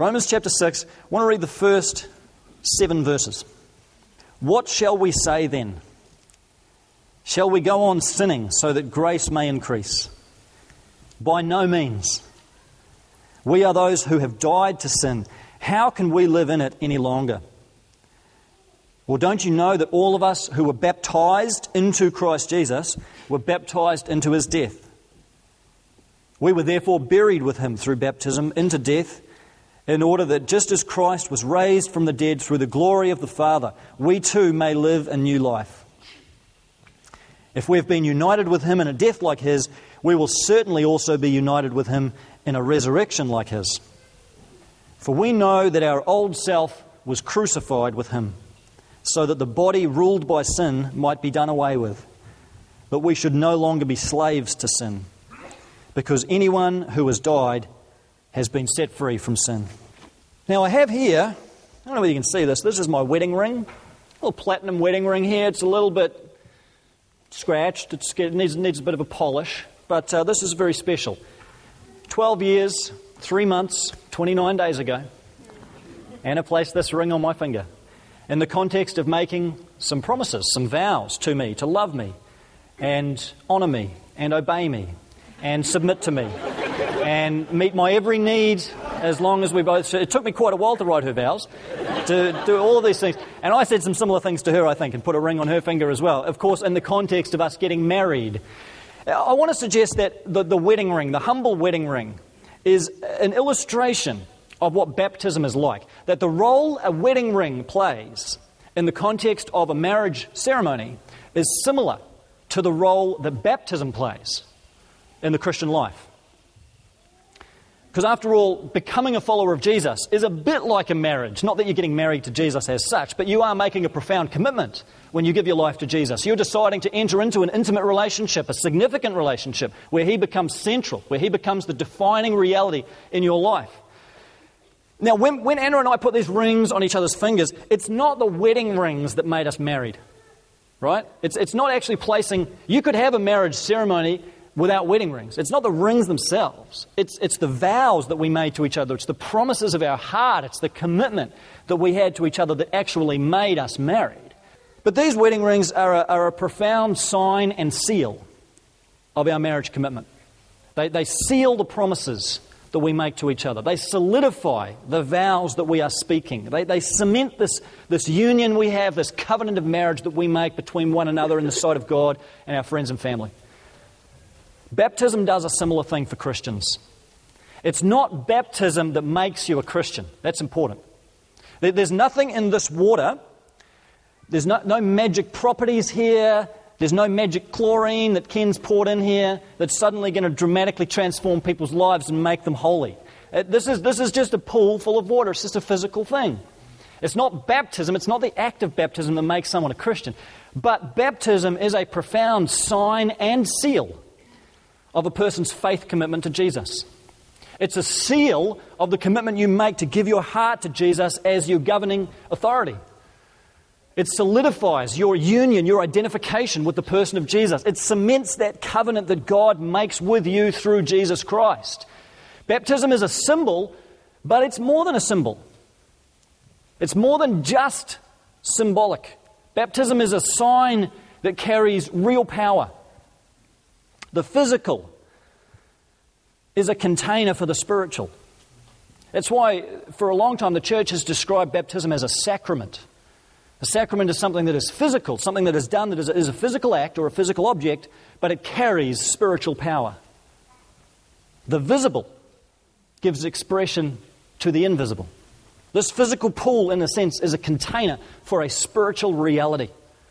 Romans chapter 6, I want to read the first seven verses. What shall we say then? Shall we go on sinning so that grace may increase? By no means. We are those who have died to sin. How can we live in it any longer? Well, don't you know that all of us who were baptized into Christ Jesus were baptized into his death? We were therefore buried with him through baptism into death, in order that just as Christ was raised from the dead through the glory of the Father, we too may live a new life. If we have been united with him in a death like his, we will certainly also be united with him in a resurrection like his. For we know that our old self was crucified with him, so that the body ruled by sin might be done away with. But we should no longer be slaves to sin, because anyone who has died has been set free from sin. Now, I have here, I don't know whether you can see this, this is my wedding ring, a little platinum wedding ring here. It's a little bit scratched, it's, it needs, needs a bit of a polish, but uh, this is very special. 12 years, 3 months, 29 days ago, Anna placed this ring on my finger in the context of making some promises, some vows to me to love me and honour me and obey me and submit to me and meet my every need as long as we both. It took me quite a while to write her vows, to do all of these things. And I said some similar things to her, I think, and put a ring on her finger as well. Of course, in the context of us getting married. I want to suggest that the, the wedding ring, the humble wedding ring, is an illustration of what baptism is like. That the role a wedding ring plays in the context of a marriage ceremony is similar to the role that baptism plays in the Christian life. Because after all, becoming a follower of Jesus is a bit like a marriage. Not that you're getting married to Jesus as such, but you are making a profound commitment when you give your life to Jesus. You're deciding to enter into an intimate relationship, a significant relationship, where He becomes central, where He becomes the defining reality in your life. Now, when, when Anna and I put these rings on each other's fingers, it's not the wedding rings that made us married, right? It's, it's not actually placing, you could have a marriage ceremony without wedding rings. It's not the rings themselves, it's, it's the vows that we made to each other, it's the promises of our heart, it's the commitment that we had to each other that actually made us married. But these wedding rings are a, are a profound sign and seal of our marriage commitment. They, they seal the promises that we make to each other. They solidify the vows that we are speaking. They, they cement this, this union we have, this covenant of marriage that we make between one another in the sight of God and our friends and family. Baptism does a similar thing for Christians. It's not baptism that makes you a Christian. That's important. There's nothing in this water, there's no, no magic properties here, there's no magic chlorine that Ken's poured in here that's suddenly going to dramatically transform people's lives and make them holy. Uh, this is, this is just a pool full of water, it's just a physical thing. It's not baptism, it's not the act of baptism that makes someone a Christian. But baptism is a profound sign and seal of a person's faith commitment to Jesus. It's a seal of the commitment you make to give your heart to Jesus as your governing authority. It solidifies your union, your identification with the person of Jesus. It cements that covenant that God makes with you through Jesus Christ. Baptism is a symbol, but it's more than a symbol. It's more than just symbolic. Baptism is a sign that carries real power. The physical is a container for the spiritual. That's why, for a long time, the church has described baptism as a sacrament. A sacrament is something that is physical, something that is done that is a, is a physical act or a physical object, but it carries spiritual power. The visible gives expression to the invisible. This physical pool, in a sense, is a container for a spiritual reality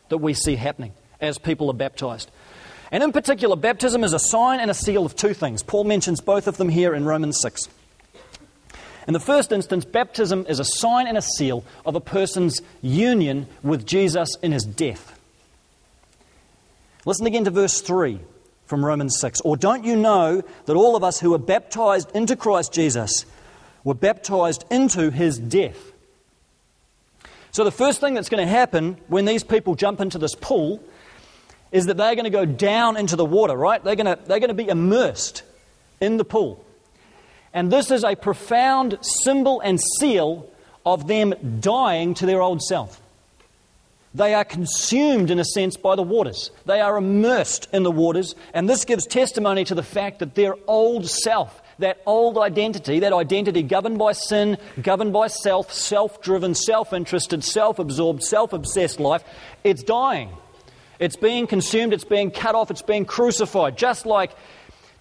that we see happening as people are baptized. And in particular, baptism is a sign and a seal of two things. Paul mentions both of them here in Romans 6. In the first instance, baptism is a sign and a seal of a person's union with Jesus in his death. Listen again to verse 3 from Romans 6. Or don't you know that all of us who were baptized into Christ Jesus were baptized into his death? So, the first thing that's going to happen when these people jump into this pool is that they're going to go down into the water, right? They're going to, they're going to be immersed in the pool. And this is a profound symbol and seal of them dying to their old self. They are consumed, in a sense, by the waters. They are immersed in the waters, and this gives testimony to the fact that their old self, that old identity, that identity governed by sin, governed by self, self driven, self interested, self absorbed, self obsessed life, it's dying. It's being consumed, it's being cut off, it's being crucified. Just like,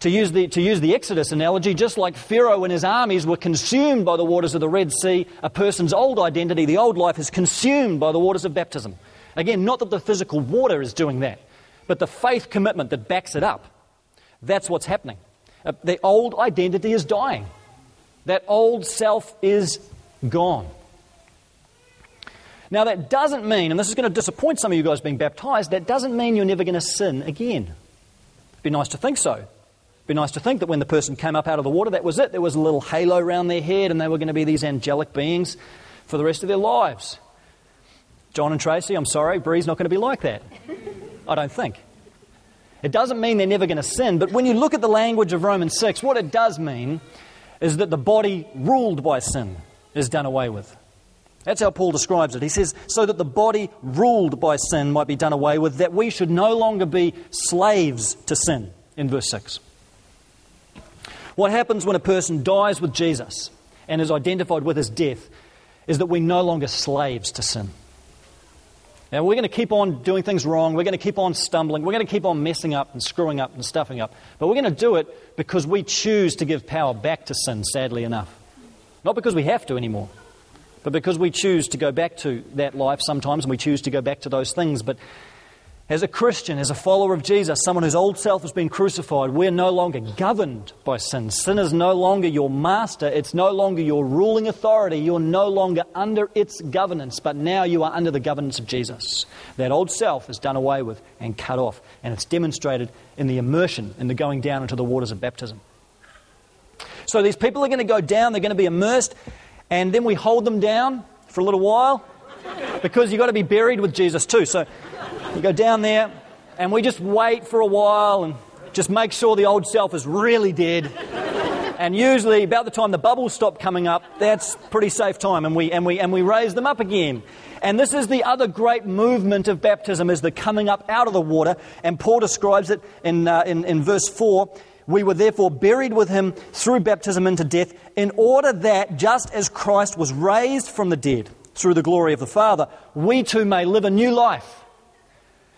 to use, the, to use the Exodus analogy, just like Pharaoh and his armies were consumed by the waters of the Red Sea, a person's old identity, the old life, is consumed by the waters of baptism. Again, not that the physical water is doing that, but the faith commitment that backs it up. That's what's happening. Uh, the old identity is dying, that old self is gone. Now, that doesn't mean, and this is going to disappoint some of you guys being baptized, that doesn't mean you're never going to sin again. It'd be nice to think so. It'd be nice to think that when the person came up out of the water, that was it. There was a little halo around their head, and they were going to be these angelic beings for the rest of their lives. John and Tracy, I'm sorry, Bree's not going to be like that. I don't think. It doesn't mean they're never going to sin, but when you look at the language of Romans 6, what it does mean is that the body ruled by sin is done away with. That's how Paul describes it. He says, so that the body ruled by sin might be done away with, that we should no longer be slaves to sin, in verse 6. What happens when a person dies with Jesus and is identified with his death is that we're no longer slaves to sin. Now, we're going to keep on doing things wrong. We're going to keep on stumbling. We're going to keep on messing up and screwing up and stuffing up. But we're going to do it because we choose to give power back to sin, sadly enough. Not because we have to anymore but because we choose to go back to that life sometimes and we choose to go back to those things. But as a Christian, as a follower of Jesus, someone whose old self has been crucified, we're no longer governed by sin. Sin is no longer your master, it's no longer your ruling authority. You're no longer under its governance, but now you are under the governance of Jesus. That old self is done away with and cut off, and it's demonstrated in the immersion, in the going down into the waters of baptism. So these people are going to go down, they're going to be immersed, and then we hold them down for a little while because you've got to be buried with Jesus too. So you go down there and we just wait for a while and just make sure the old self is really dead. And usually, about the time the bubbles stop coming up, that's pretty safe time, and we, and, we, and we raise them up again. And this is the other great movement of baptism, is the coming up out of the water. And Paul describes it in, uh, in, in verse 4. We were therefore buried with him through baptism into death, in order that, just as Christ was raised from the dead through the glory of the Father, we too may live a new life.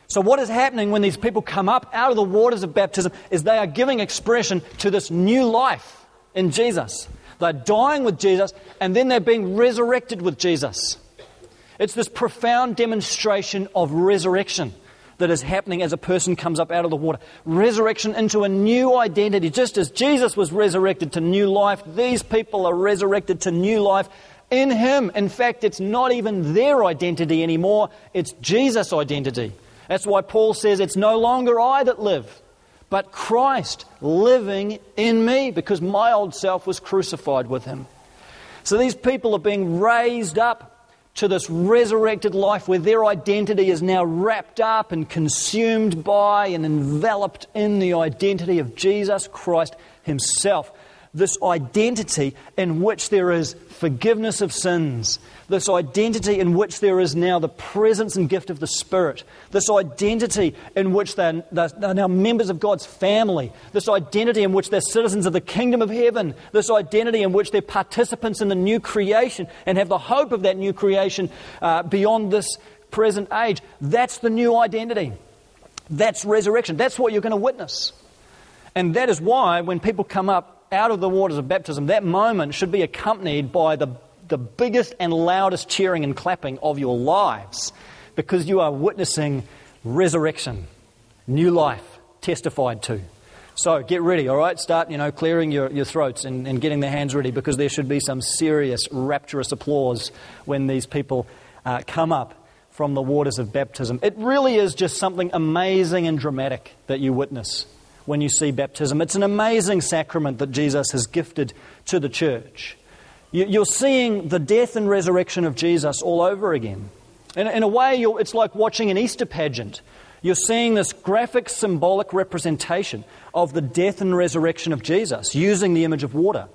So, what is happening when these people come up out of the waters of baptism is they are giving expression to this new life in Jesus. They're dying with Jesus, and then they're being resurrected with Jesus. It's this profound demonstration of resurrection that is happening as a person comes up out of the water. Resurrection into a new identity. Just as Jesus was resurrected to new life, these people are resurrected to new life in Him. In fact, it's not even their identity anymore, it's Jesus' identity. That's why Paul says, It's no longer I that live, but Christ living in me, because my old self was crucified with Him. So these people are being raised up to this resurrected life where their identity is now wrapped up and consumed by and enveloped in the identity of Jesus Christ Himself this identity in which there is forgiveness of sins, this identity in which there is now the presence and gift of the Spirit, this identity in which they're, they're, now members of God's family, this identity in which they're citizens of the kingdom of heaven, this identity in which they're participants in the new creation and have the hope of that new creation uh, beyond this present age. That's the new identity. That's resurrection. That's what you're going to witness. And that is why when people come up out of the waters of baptism, that moment should be accompanied by the, the biggest and loudest cheering and clapping of your lives because you are witnessing resurrection, new life testified to. So get ready, all right? Start, you know, clearing your, your throats and, and getting their hands ready because there should be some serious, rapturous applause when these people uh, come up from the waters of baptism. It really is just something amazing and dramatic that you witness when you see baptism. It's an amazing sacrament that Jesus has gifted to the church. You're seeing the death and resurrection of Jesus all over again. In, a way, it's like watching an Easter pageant. You're seeing this graphic, symbolic representation of the death and resurrection of Jesus using the image of water.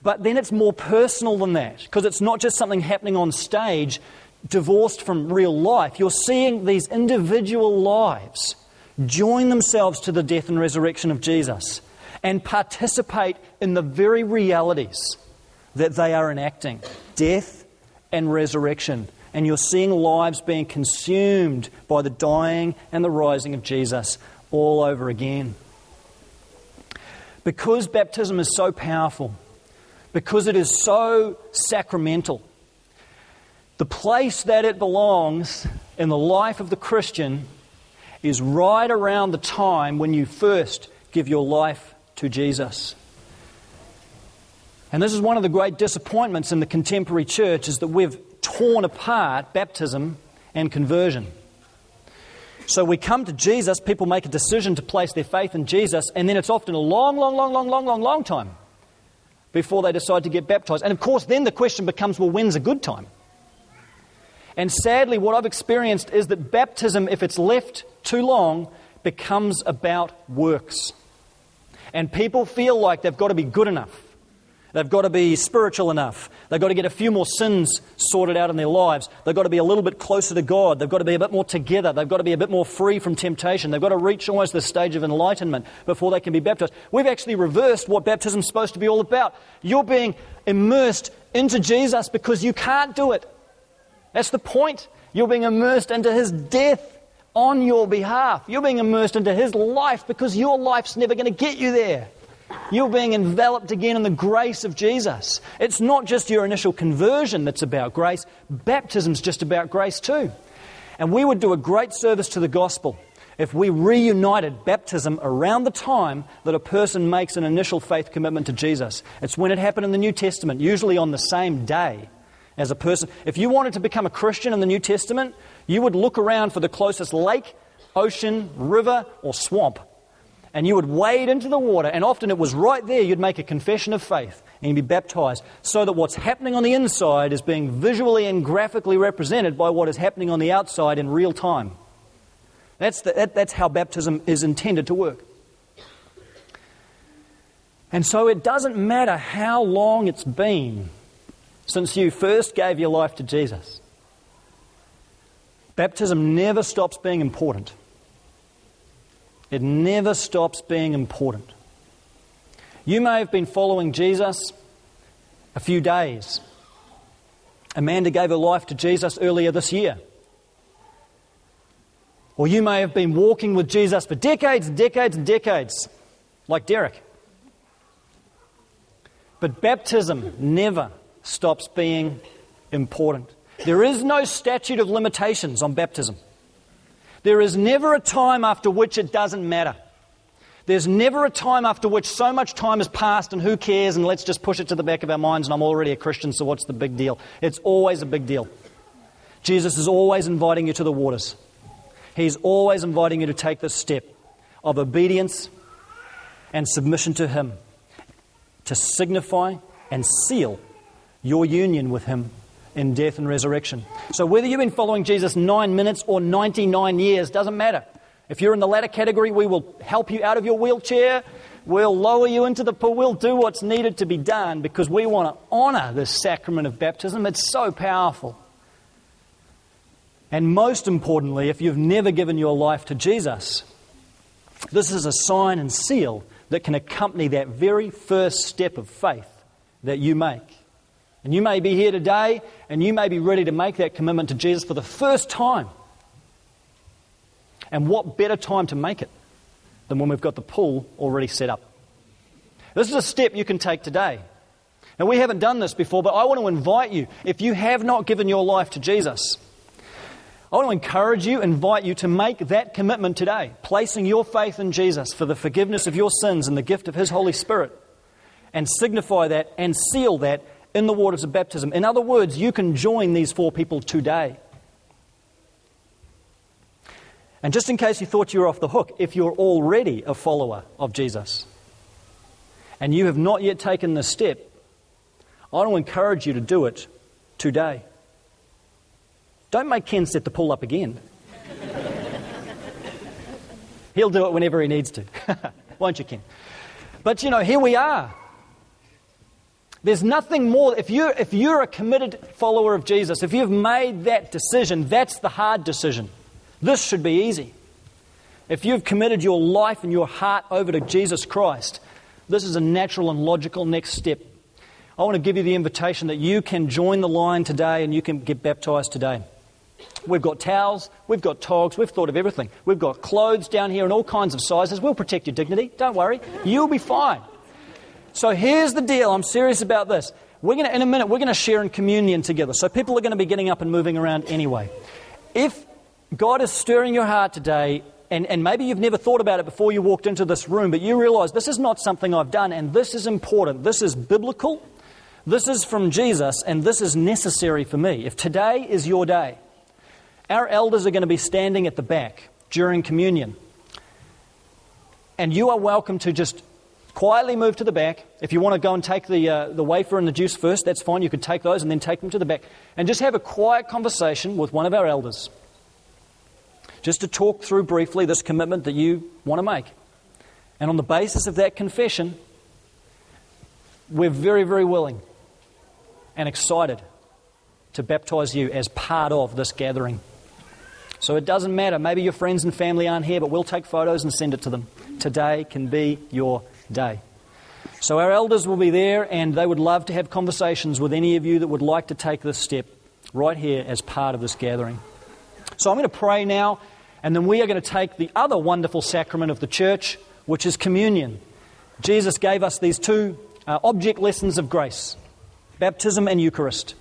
But then it's more personal than that because it's not just something happening on stage divorced from real life. You're seeing these individual lives join themselves to the death and resurrection of Jesus and participate in the very realities that they are enacting death and resurrection. And you're seeing lives being consumed by the dying and the rising of Jesus all over again. Because baptism is so powerful, because it is so sacramental. The place that it belongs in the life of the Christian is right around the time when you first give your life to Jesus. And this is one of the great disappointments in the contemporary church is that we've torn apart baptism and conversion. So we come to Jesus, people make a decision to place their faith in Jesus, and then it's often a long, long, long, long, long, long, long time before they decide to get baptized. And of course, then the question becomes well, when's a good time? And sadly, what I've experienced is that baptism, if it's left too long, becomes about works. And people feel like they've got to be good enough. They've got to be spiritual enough. They've got to get a few more sins sorted out in their lives. They've got to be a little bit closer to God. They've got to be a bit more together. They've got to be a bit more free from temptation. They've got to reach almost the stage of enlightenment before they can be baptized. We've actually reversed what baptism is supposed to be all about. You're being immersed into Jesus because you can't do it. That's the point. You're being immersed into his death on your behalf. You're being immersed into his life because your life's never going to get you there. You're being enveloped again in the grace of Jesus. It's not just your initial conversion that's about grace, baptism's just about grace too. And we would do a great service to the gospel if we reunited baptism around the time that a person makes an initial faith commitment to Jesus. It's when it happened in the New Testament, usually on the same day as a person. If you wanted to become a Christian in the New Testament, you would look around for the closest lake, ocean, river, or swamp and you would wade into the water, and often it was right there you'd make a confession of faith and you'd be baptized, so that what's happening on the inside is being visually and graphically represented by what is happening on the outside in real time. That's, the, that, that's how baptism is intended to work. And so it doesn't matter how long it's been since you first gave your life to Jesus. Baptism never stops being important. It never stops being important. You may have been following Jesus a few days. Amanda gave her life to Jesus earlier this year. Or you may have been walking with Jesus for decades and decades and decades, like Derek. But baptism never stops being important. There is no statute of limitations on baptism. There is never a time after which it doesn't matter. There's never a time after which so much time has passed and who cares and let's just push it to the back of our minds and I'm already a Christian, so what's the big deal? It's always a big deal. Jesus is always inviting you to the waters. He's always inviting you to take this step of obedience and submission to Him to signify and seal your union with Him in death and resurrection. So whether you've been following Jesus nine minutes or 99 years, doesn't matter. If you're in the latter category, we will help you out of your wheelchair. We'll lower you into the pool. We'll do what's needed to be done because we want to honor this sacrament of baptism. It's so powerful. And most importantly, if you've never given your life to Jesus, this is a sign and seal that can accompany that very first step of faith that you make. And you may be here today and you may be ready to make that commitment to Jesus for the first time. And what better time to make it than when we've got the pool already set up? This is a step you can take today. Now, we haven't done this before, but I want to invite you, if you have not given your life to Jesus, I want to encourage you, invite you to make that commitment today, placing your faith in Jesus for the forgiveness of your sins and the gift of His Holy Spirit, and signify that and seal that in the waters of baptism. In other words, you can join these four people today. And just in case you thought you were off the hook, if you're already a follower of Jesus and you have not yet taken this step, I want to encourage you to do it today. Don't make Ken set the pull up again. He'll do it whenever he needs to. Won't you, Ken? But you know, here we are. There's nothing more. If you're, if you're a committed follower of Jesus, if you've made that decision, that's the hard decision. This should be easy. If you've committed your life and your heart over to Jesus Christ, this is a natural and logical next step. I want to give you the invitation that you can join the line today and you can get baptized today. We've got towels, we've got togs, we've thought of everything. We've got clothes down here in all kinds of sizes. We'll protect your dignity. Don't worry. You'll be fine. So here's the deal. I'm serious about this. We're going to, in a minute, we're going to share in communion together. So people are going to be getting up and moving around anyway. If God is stirring your heart today, and, and maybe you've never thought about it before you walked into this room, but you realize this is not something I've done, and this is important. This is biblical. This is from Jesus, and this is necessary for me. If today is your day, our elders are going to be standing at the back during communion. And you are welcome to just Quietly move to the back. If you want to go and take the, uh, the wafer and the juice first, that's fine. You could take those and then take them to the back. And just have a quiet conversation with one of our elders. Just to talk through briefly this commitment that you want to make. And on the basis of that confession, we're very, very willing and excited to baptize you as part of this gathering. So it doesn't matter. Maybe your friends and family aren't here, but we'll take photos and send it to them. Today can be your day. So our elders will be there and they would love to have conversations with any of you that would like to take this step right here as part of this gathering. So I'm going to pray now and then we are going to take the other wonderful sacrament of the church, which is communion. Jesus gave us these two uh, object lessons of grace baptism and Eucharist,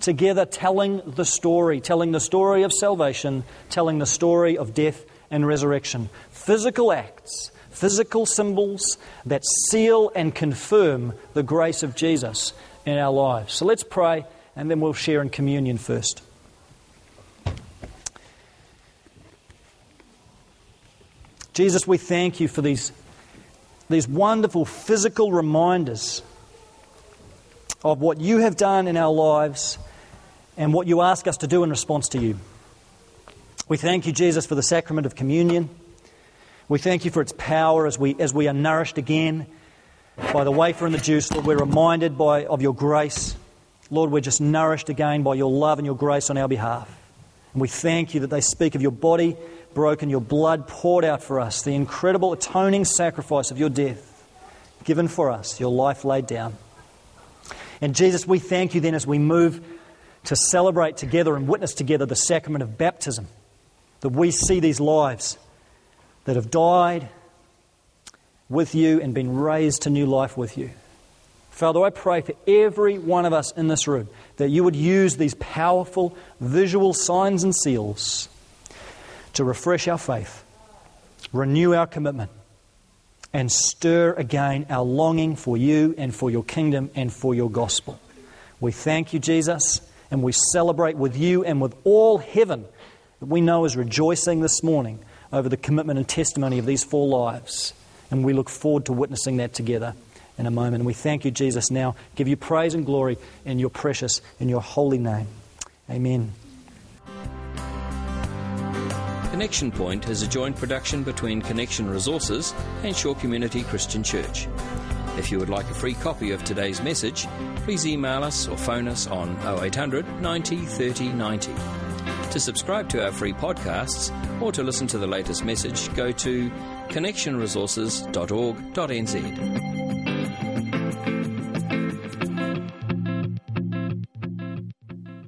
together telling the story, telling the story of salvation, telling the story of death and resurrection. Physical acts physical symbols that seal and confirm the grace of Jesus in our lives. So let's pray and then we'll share in communion first. Jesus, we thank you for these, these wonderful physical reminders of what you have done in our lives and what you ask us to do in response to you. We thank you, Jesus, for the sacrament of communion. We thank you for its power as we, as we are nourished again by the wafer and the juice. Lord, we're reminded by, of your grace. Lord, we're just nourished again by your love and your grace on our behalf. And we thank you that they speak of your body broken, your blood poured out for us, the incredible atoning sacrifice of your death given for us, your life laid down. And Jesus, we thank you then as we move to celebrate together and witness together the sacrament of baptism, that we see these lives that have died with you and been raised to new life with you. Father, I pray for every one of us in this room that you would use these powerful visual signs and seals to refresh our faith, renew our commitment, and stir again our longing for you and for your kingdom and for your gospel. We thank you, Jesus, and we celebrate with you and with all heaven that we know is rejoicing this morning over the commitment and testimony of these four lives. And we look forward to witnessing that together in a moment. And we thank you, Jesus, now. Give you praise and glory in your precious, in your holy name. Amen. Connection Point is a joint production between Connection Resources and Shore Community Christian Church. If you would like a free copy of today's message, please email us or phone us on 0800 90 30 90. To subscribe to our free podcasts or to listen to the latest message, go to connectionresources.org.nz.